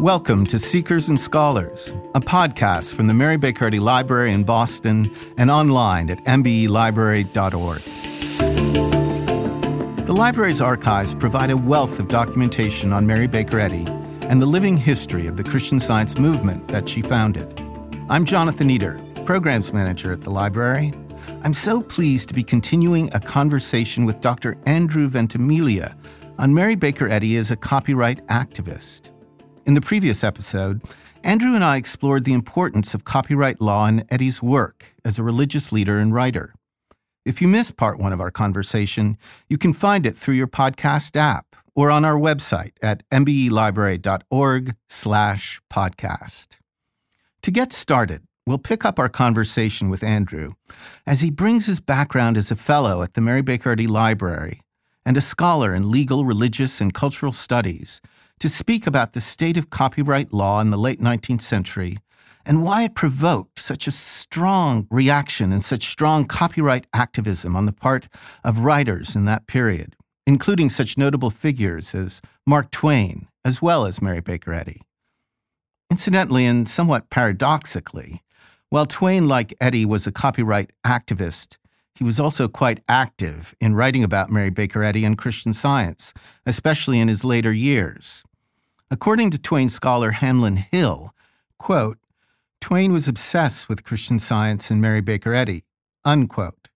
Welcome to Seekers and Scholars, a podcast from the Mary Baker Eddy Library in Boston and online at mbelibrary.org. The library's archives provide a wealth of documentation on Mary Baker Eddy and the living history of the Christian Science movement that she founded. I'm Jonathan Eder, Programs Manager at the library. I'm so pleased to be continuing a conversation with Dr. Andrew Ventimiglia on Mary Baker Eddy as a copyright activist. In the previous episode, Andrew and I explored the importance of copyright law in Eddy's work as a religious leader and writer. If you missed part one of our conversation, you can find it through your podcast app or on our website at mbelibrary.org slash podcast. To get started, we'll pick up our conversation with Andrew as he brings his background as a fellow at the Mary Baker Eddy Library and a scholar in legal, religious, and cultural studies to speak about the state of copyright law in the late 19th century and why it provoked such a strong reaction and such strong copyright activism on the part of writers in that period, including such notable figures as Mark Twain, as well as Mary Baker Eddy. Incidentally, and somewhat paradoxically, while Twain, like Eddy, was a copyright activist, he was also quite active in writing about Mary Baker Eddy and Christian science, especially in his later years. According to Twain scholar Hamlin Hill, quote, Twain was obsessed with Christian science and Mary Baker Eddy, unquote.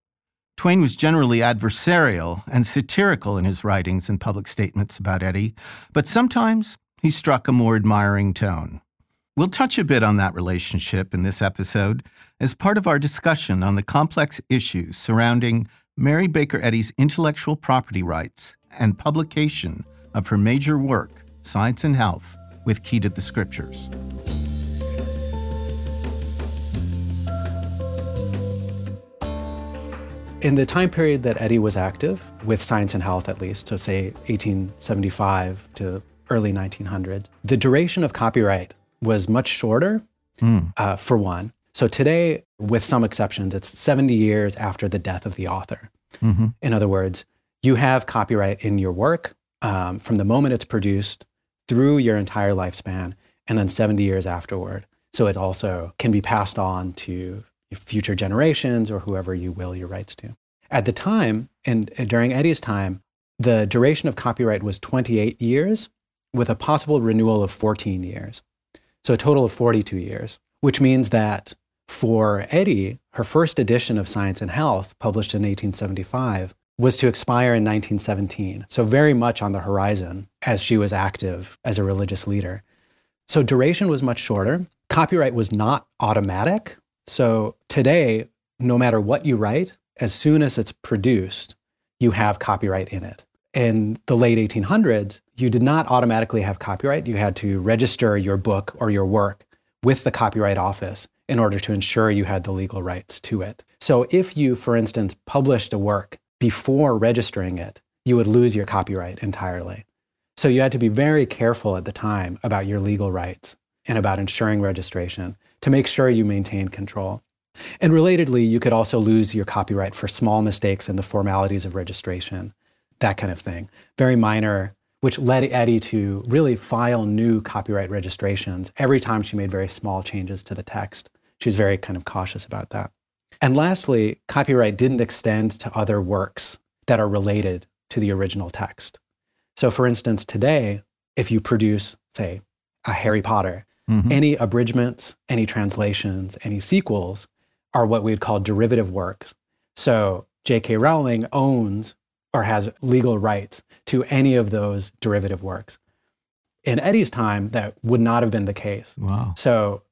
Twain was generally adversarial and satirical in his writings and public statements about Eddy, but sometimes he struck a more admiring tone. We'll touch a bit on that relationship in this episode as part of our discussion on the complex issues surrounding Mary Baker Eddy's intellectual property rights and publication of her major work, Science and Health, with Key to the Scriptures. In the time period that Eddy was active, with Science and Health at least, so say 1875 to early 1900, the duration of copyright was much shorter, mm. uh, for one. So today, with some exceptions, it's 70 years after the death of the author. Mm-hmm. In other words, you have copyright in your work um, from the moment it's produced through your entire lifespan and then 70 years afterward. So it also can be passed on to future generations or whoever you will your rights to. At the time, and during Eddy's time, the duration of copyright was 28 years with a possible renewal of 14 years. So a total of 42 years, which means that for Eddy, her first edition of Science and Health, published in 1875, was to expire in 1917, so very much on the horizon as she was active as a religious leader. So duration was much shorter. Copyright was not automatic. So today, no matter what you write, as soon as it's produced, you have copyright in it. In the late 1800s, you did not automatically have copyright. You had to register your book or your work with the Copyright Office in order to ensure you had the legal rights to it. So if you, for instance, published a work before registering it, you would lose your copyright entirely. So you had to be very careful at the time about your legal rights and about ensuring registration to make sure you maintain control. And relatedly, you could also lose your copyright for small mistakes in the formalities of registration, that kind of thing. Very minor, which led Eddy to really file new copyright registrations every time she made very small changes to the text. She's very kind of cautious about that. And lastly, copyright didn't extend to other works that are related to the original text. So, for instance, today, if you produce, say, a Harry Potter, mm-hmm. any abridgments, any translations, any sequels are what we'd call derivative works. So, J.K. Rowling owns or has legal rights to any of those derivative works. In Eddy's time, that would not have been the case. Wow. So,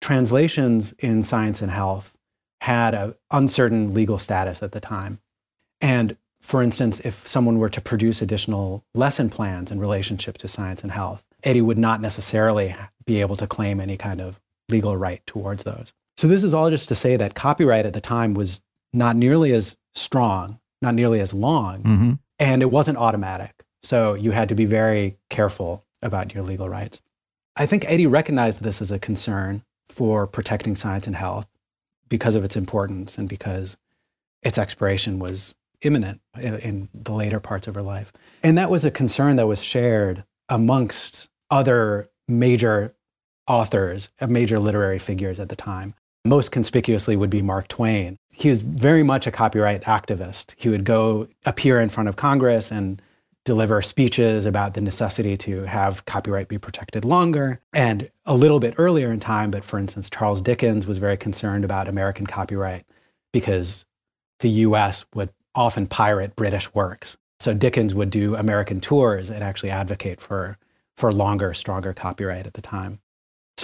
translations in science and health had an uncertain legal status at the time. And for instance, if someone were to produce additional lesson plans in relationship to science and health, Eddy would not necessarily be able to claim any kind of legal right towards those. So, this is all just to say that copyright at the time was not nearly as strong, not nearly as long, mm-hmm. and it wasn't automatic. So, you had to be very careful about your legal rights. I think Eddy recognized this as a concern for protecting science and health because of its importance and because its expiration was imminent in, in, the later parts of her life. And that was a concern that was shared amongst other major authors, major literary figures at the time. Most conspicuously would be Mark Twain. He was very much a copyright activist. He would go appear in front of Congress and deliver speeches about the necessity to have copyright be protected longer. And a little bit earlier in time, but for instance, Charles Dickens was very concerned about American copyright because the US would often pirate British works. So Dickens would do American tours and actually advocate for, for longer, stronger copyright at the time.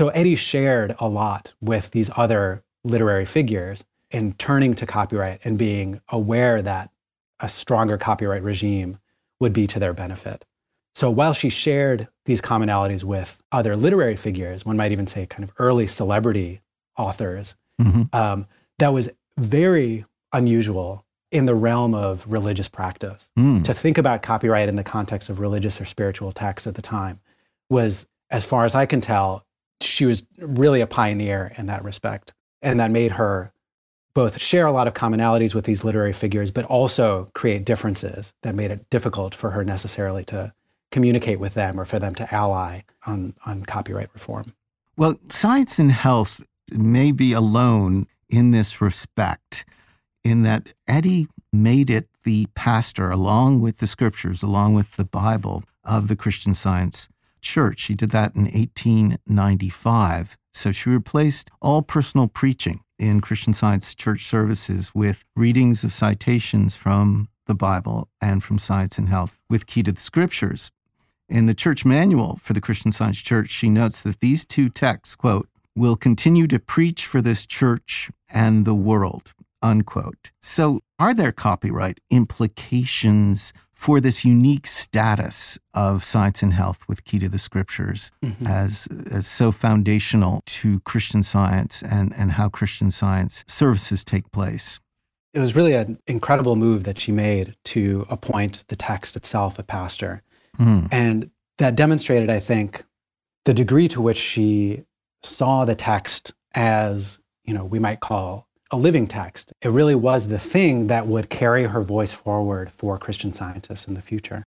So Eddy shared a lot with these other literary figures in turning to copyright and being aware that a stronger copyright regime would be to their benefit. So while she shared these commonalities with other literary figures, one might even say kind of early celebrity authors, mm-hmm. um, that was very unusual in the realm of religious practice. Mm. To think about copyright in the context of religious or spiritual texts at the time was, as far as I can tell, she was really a pioneer in that respect. And that made her both share a lot of commonalities with these literary figures, but also create differences that made it difficult for her necessarily to communicate with them or for them to ally on, on copyright reform. Well, science and health may be alone in this respect, in that Eddy made it the pastor, along with the scriptures, along with the Bible, of the Christian Science Church. She did that in 1895. So she replaced all personal preaching in Christian Science church services with readings of citations from the Bible and from Science and Health with key to the scriptures. In the church manual for the Christian Science Church, she notes that these two texts, quote, will continue to preach for this church and the world, unquote. So, are there copyright implications for this unique status of science and health with Key to the Scriptures mm-hmm. as, as so foundational to Christian science and, and how Christian science services take place. It was really an incredible move that she made to appoint the text itself a pastor. Mm. And that demonstrated, I think, the degree to which she saw the text as, you know, we might call a living text. It really was the thing that would carry her voice forward for Christian scientists in the future.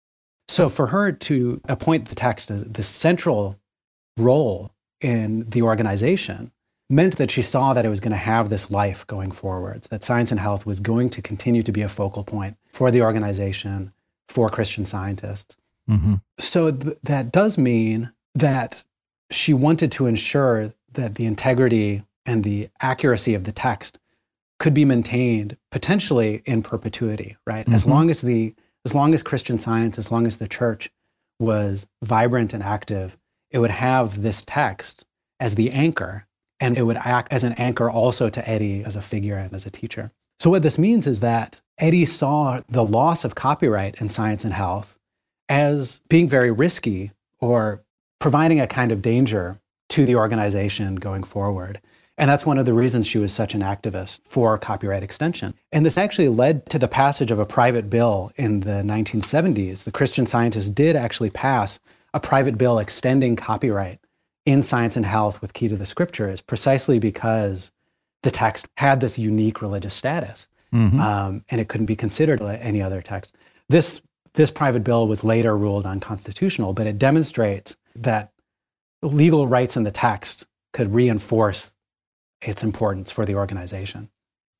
So for her to appoint the text the central role in the organization meant that she saw that it was going to have this life going forwards, that science and health was going to continue to be a focal point for the organization, for Christian scientists. Mm-hmm. So th- that does mean that she wanted to ensure that the integrity and the accuracy of the text could be maintained potentially in perpetuity, right? Mm-hmm. As long as the as long as Christian science, as long as the church was vibrant and active, it would have this text as the anchor, and it would act as an anchor also to Eddy as a figure and as a teacher. So what this means is that Eddy saw the loss of copyright in science and health as being very risky or providing a kind of danger to the organization going forward. And that's one of the reasons she was such an activist for copyright extension. And this actually led to the passage of a private bill in the 1970s. The Christian scientists did actually pass a private bill extending copyright in science and health with key to the scriptures precisely because the text had this unique religious status mm-hmm. um, and it couldn't be considered like any other text. This, this private bill was later ruled unconstitutional, but it demonstrates that legal rights in the text could reinforce its importance for the organization.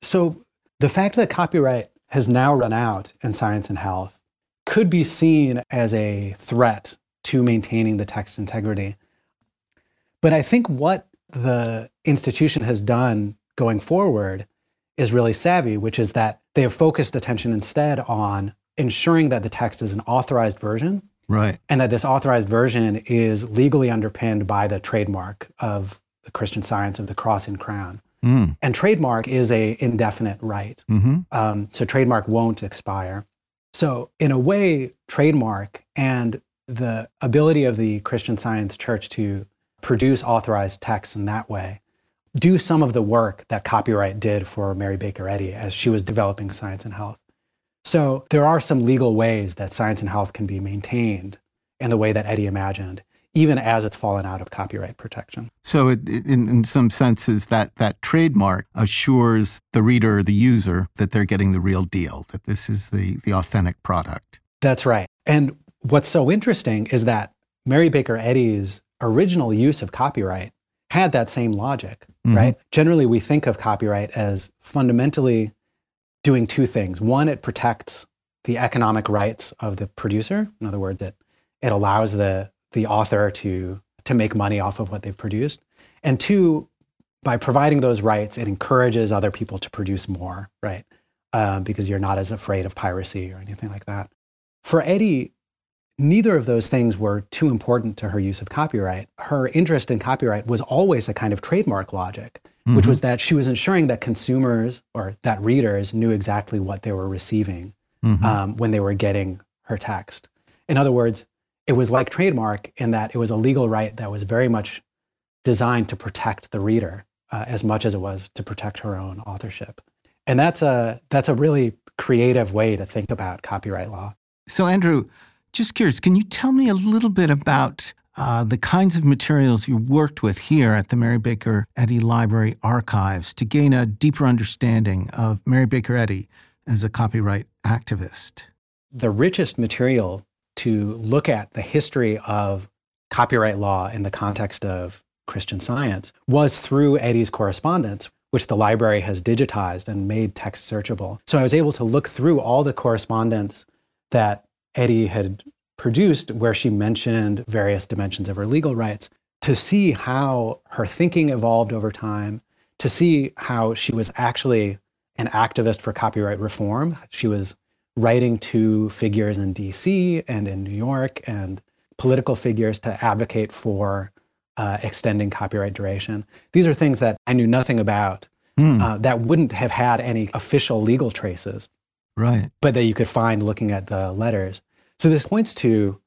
So the fact that copyright has now run out in science and health could be seen as a threat to maintaining the text integrity. But I think what the institution has done going forward is really savvy, which is that they have focused attention instead on ensuring that the text is an authorized version. Right. And that this authorized version is legally underpinned by the trademark of the Christian Science of the Cross and Crown. Mm. And trademark is a indefinite right. Mm-hmm. Um, so trademark won't expire. So in a way, trademark and the ability of the Christian Science Church to produce authorized texts in that way do some of the work that copyright did for Mary Baker Eddy as she was developing science and health. So there are some legal ways that science and health can be maintained in the way that Eddy imagined even as it's fallen out of copyright protection. So, it, in, in some senses, that, that trademark assures the reader or the user that they're getting the real deal, that this is the, the authentic product. That's right. And what's so interesting is that Mary Baker Eddy's original use of copyright had that same logic, mm-hmm. right? Generally, we think of copyright as fundamentally doing two things. One, it protects the economic rights of the producer. In other words, it, it allows the, the author to, to make money off of what they've produced. And two, by providing those rights, it encourages other people to produce more, right? Uh, because you're not as afraid of piracy or anything like that. For Eddy, neither of those things were too important to her use of copyright. Her interest in copyright was always a kind of trademark logic, mm-hmm. which was that she was ensuring that consumers or that readers knew exactly what they were receiving mm-hmm. um, when they were getting her text. In other words, it was like trademark in that it was a legal right that was very much designed to protect the reader uh, as much as it was to protect her own authorship. And that's a that's a really creative way to think about copyright law. So, Andrew, just curious, can you tell me a little bit about uh, the kinds of materials you worked with here at the Mary Baker Eddy Library Archives to gain a deeper understanding of Mary Baker Eddy as a copyright activist? The richest material to look at the history of copyright law in the context of Christian science was through Eddy's correspondence, which the library has digitized and made text searchable. So I was able to look through all the correspondence that Eddy had produced, where she mentioned various dimensions of her legal rights, to see how her thinking evolved over time, to see how she was actually an activist for copyright reform. She was writing to figures in DC and in New York and political figures to advocate for uh, extending copyright duration. These are things that I knew nothing about mm. uh, that wouldn't have had any official legal traces. Right. But that you could find looking at the letters. So this points to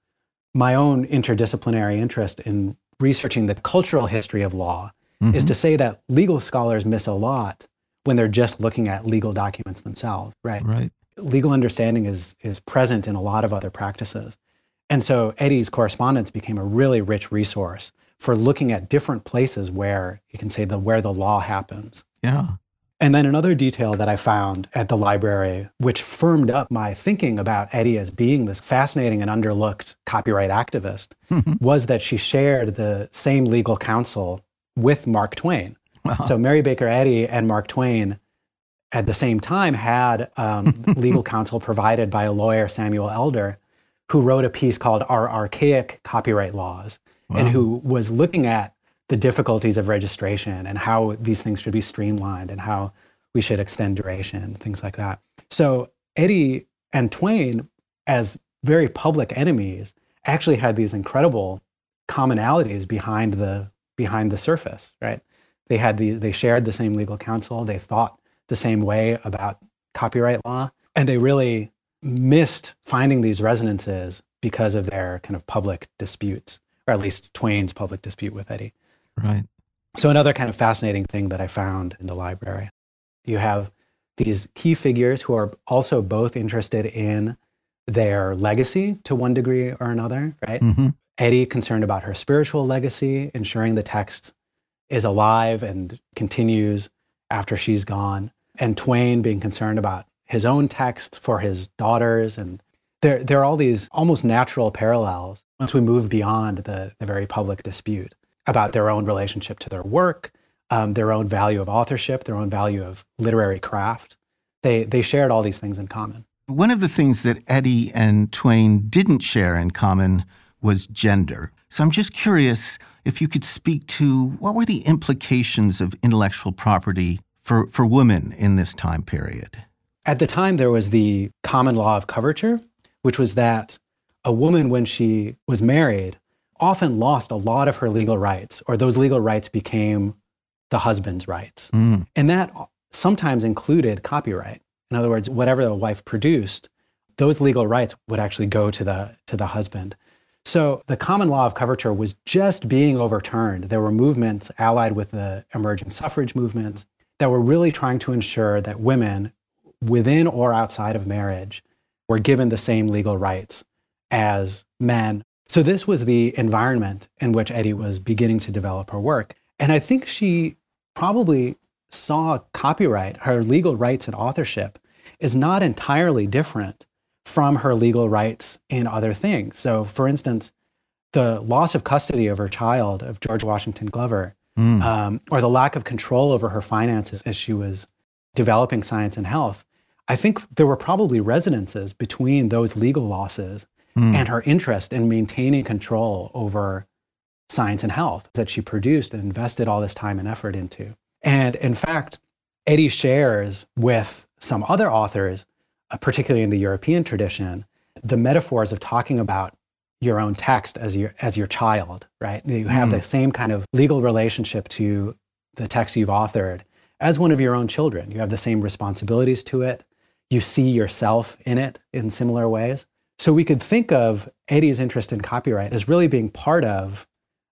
my own interdisciplinary interest in researching the cultural history of law mm-hmm. is to say that legal scholars miss a lot when they're just looking at legal documents themselves, right? Right. Legal understanding is is present in a lot of other practices. And so Eddy's correspondence became a really rich resource for looking at different places where you can say the where the law happens. Yeah. And then another detail that I found at the library, which firmed up my thinking about Eddy as being this fascinating and underlooked copyright activist, mm-hmm. was that she shared the same legal counsel with Mark Twain. Wow. So Mary Baker Eddy and Mark Twain at the same time had um, legal counsel provided by a lawyer, Samuel Elder, who wrote a piece called Our Archaic Copyright Laws, wow. and who was looking at the difficulties of registration and how these things should be streamlined and how we should extend duration, things like that. So Eddy and Twain, as very public enemies, actually had these incredible commonalities behind the behind the surface, right? They had the they shared the same legal counsel, they thought the same way about copyright law, and they really missed finding these resonances because of their kind of public disputes, or at least Twain's public dispute with Eddy. Right. So, another kind of fascinating thing that I found in the library you have these key figures who are also both interested in their legacy to one degree or another, right? Mm-hmm. Eddy concerned about her spiritual legacy, ensuring the text is alive and continues after she's gone, and Twain being concerned about his own text for his daughters. And there, there are all these almost natural parallels once we move beyond the, the very public dispute about their own relationship to their work, um, their own value of authorship, their own value of literary craft. They, they shared all these things in common. One of the things that Eddy and Twain didn't share in common was gender. So I'm just curious if you could speak to what were the implications of intellectual property for, for women in this time period? At the time, there was the common law of coverture, which was that a woman, when she was married, often lost a lot of her legal rights, or those legal rights became the husband's rights. Mm. And that sometimes included copyright. In other words, whatever the wife produced, those legal rights would actually go to the, to the husband. So the common law of coverture was just being overturned. There were movements allied with the emerging suffrage movements that were really trying to ensure that women, within or outside of marriage, were given the same legal rights as men so this was the environment in which Eddy was beginning to develop her work. And I think she probably saw copyright, her legal rights and authorship, is not entirely different from her legal rights in other things. So, for instance, the loss of custody of her child, of George Washington Glover, mm. um, or the lack of control over her finances as she was developing science and health, I think there were probably resonances between those legal losses mm. and her interest in maintaining control over science and health that she produced and invested all this time and effort into. And in fact, Eddy shares with some other authors, uh, particularly in the European tradition, the metaphors of talking about your own text as your as your child, right? You have mm. the same kind of legal relationship to the text you've authored as one of your own children. You have the same responsibilities to it. You see yourself in it in similar ways. So we could think of Eddy's interest in copyright as really being part of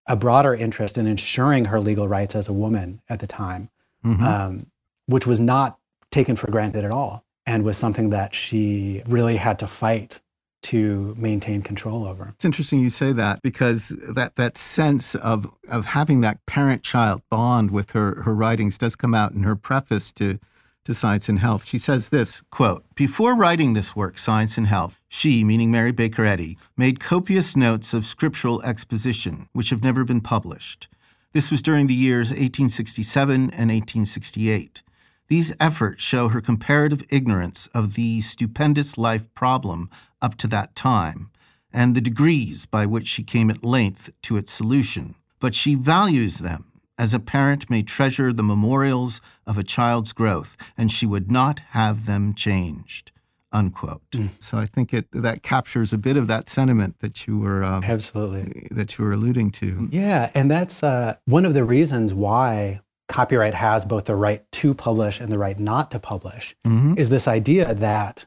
a broader interest in ensuring her legal rights as a woman at the time, mm-hmm. um, which was not taken for granted at all and was something that she really had to fight to maintain control over. It's interesting you say that because that, that sense of, of having that parent child bond with her, her writings does come out in her preface to, to Science and Health. She says this quote, Before writing this work, Science and Health, she, meaning Mary Baker Eddy, made copious notes of scriptural exposition, which have never been published. This was during the years 1867 and 1868. These efforts show her comparative ignorance of the stupendous life problem up to that time, and the degrees by which she came at length to its solution. But she values them, as a parent may treasure the memorials of a child's growth, and she would not have them changed. Unquote. Mm. So I think it that captures a bit of that sentiment that you were um, absolutely that you were alluding to. Yeah, and that's uh, one of the reasons why copyright has both the right to publish and the right not to publish mm-hmm. is this idea that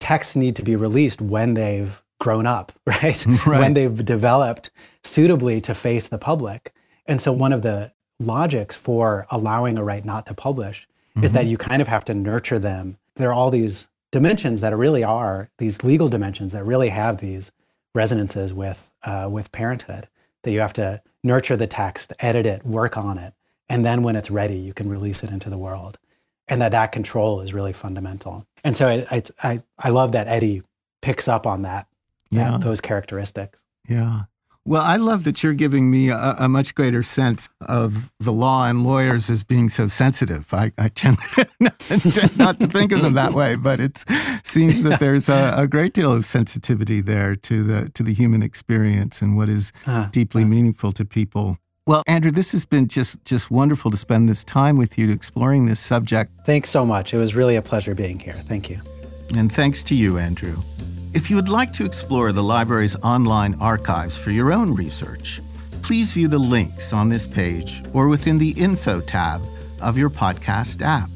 texts need to be released when they've grown up, right? right? When they've developed suitably to face the public. And so one of the logics for allowing a right not to publish mm-hmm. is that mm-hmm. you kind of have to nurture them. There are all these dimensions that really are these legal dimensions that really have these resonances with uh, with parenthood. That you have to nurture the text, edit it, work on it, and then when it's ready, you can release it into the world. And that that control is really fundamental. And so I, I, I love that Eddy picks up on that, that yeah. those characteristics. Yeah. Well, I love that you're giving me a, a, much greater sense of the law and lawyers as being so sensitive. I, I tend, not to think of them that way, but it seems that there's a, a, great deal of sensitivity there to the to the human experience and what is uh, deeply uh. meaningful to people. Well, Andrew, this has been just just wonderful to spend this time with you exploring this subject. Thanks so much. It was really a pleasure being here. Thank you. And thanks to you, Andrew. If you would like to explore the library's online archives for your own research, please view the links on this page or within the Info tab of your podcast app.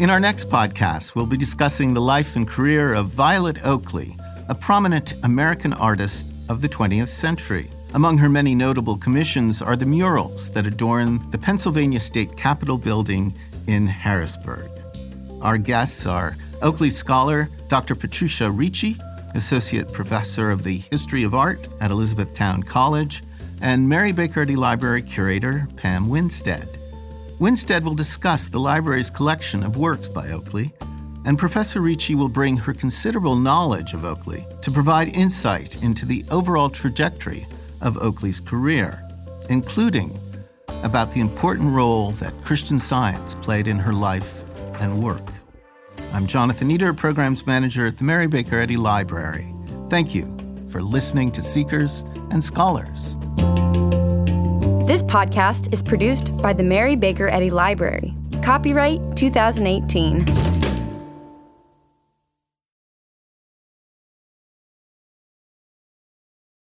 In our next podcast, we'll be discussing the life and career of Violet Oakley, a prominent American artist of the 20th century. Among her many notable commissions are the murals that adorn the Pennsylvania State Capitol building in Harrisburg. Our guests are Oakley scholar Dr. Patricia Ricci, Associate Professor of the History of Art at Elizabethtown College, and Mary Baker Eddy Library Curator Pam Winstead. Winstead will discuss the library's collection of works by Oakley, and Professor Ricci will bring her considerable knowledge of Oakley to provide insight into the overall trajectory of Oakley's career, including about the important role that Christian science played in her life and work. I'm Jonathan Eder, Programs Manager at the Mary Baker Eddy Library. Thank you for listening to Seekers and Scholars. This podcast is produced by the Mary Baker Eddy Library. Copyright 2018.